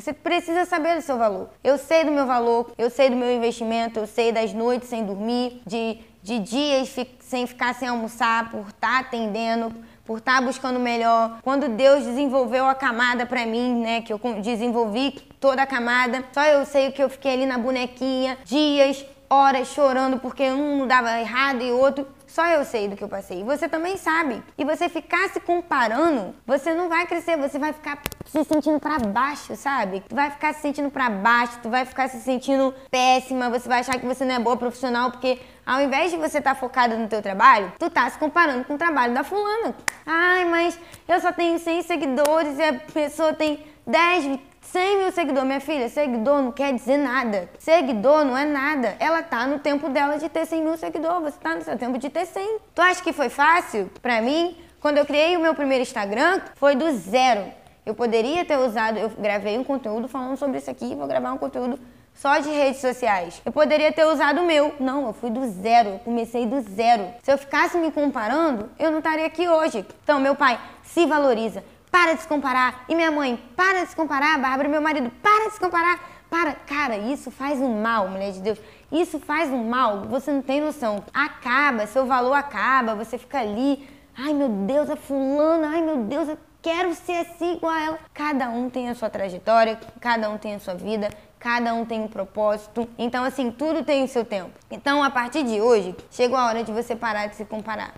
Você precisa saber do seu valor. Eu sei do meu valor, eu sei do meu investimento, eu sei das noites sem dormir, de, de dias fi, sem ficar sem almoçar, por estar tá atendendo, por estar tá buscando melhor. Quando Deus desenvolveu a camada para mim, né, que eu desenvolvi toda a camada, só eu sei que eu fiquei ali na bonequinha, dias, horas chorando porque um dava errado e outro só eu sei do que eu passei. E você também sabe. E você ficar se comparando, você não vai crescer, você vai ficar se sentindo para baixo, sabe? Tu vai ficar se sentindo para baixo, tu vai ficar se sentindo péssima, você vai achar que você não é boa profissional porque ao invés de você estar tá focada no teu trabalho, tu tá se comparando com o trabalho da fulana. Ai, mas eu só tenho 100 seguidores e a pessoa tem 10, 100 mil seguidores, minha filha, seguidor não quer dizer nada. Seguidor não é nada. Ela tá no tempo dela de ter 100 mil seguidores, você tá no seu tempo de ter 100. Tu acha que foi fácil pra mim? Quando eu criei o meu primeiro Instagram, foi do zero. Eu poderia ter usado, eu gravei um conteúdo falando sobre isso aqui, vou gravar um conteúdo só de redes sociais. Eu poderia ter usado o meu. Não, eu fui do zero, eu comecei do zero. Se eu ficasse me comparando, eu não estaria aqui hoje. Então, meu pai, se valoriza para de se comparar. E minha mãe, para de se comparar. Bárbara, meu marido, para de se comparar. Para, cara, isso faz um mal, mulher de Deus. Isso faz um mal, você não tem noção. Acaba, seu valor acaba, você fica ali. Ai meu Deus, a fulana, ai meu Deus, eu quero ser assim igual a ela. Cada um tem a sua trajetória, cada um tem a sua vida, cada um tem um propósito. Então, assim, tudo tem o seu tempo. Então, a partir de hoje, chegou a hora de você parar de se comparar.